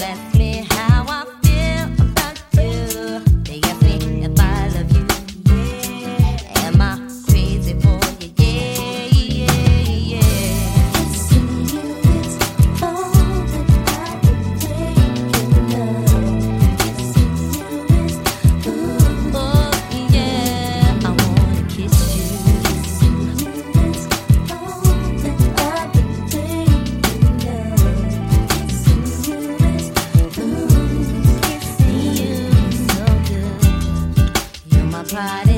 less Party.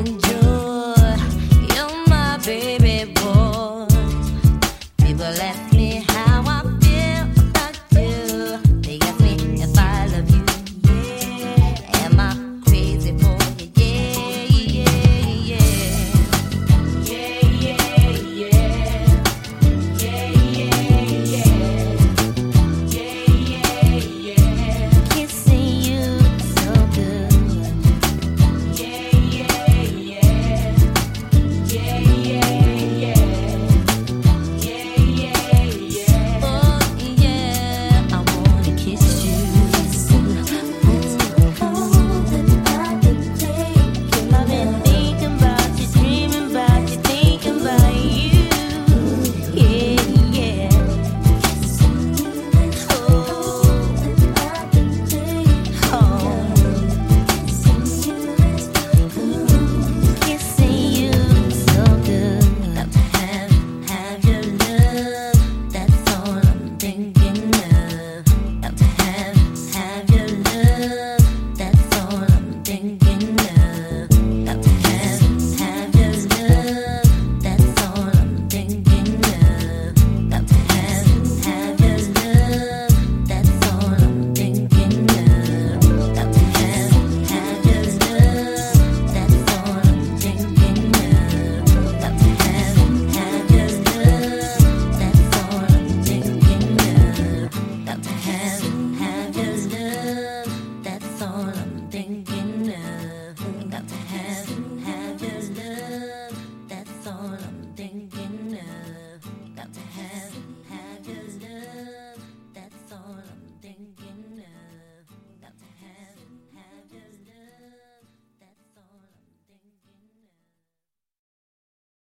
ding.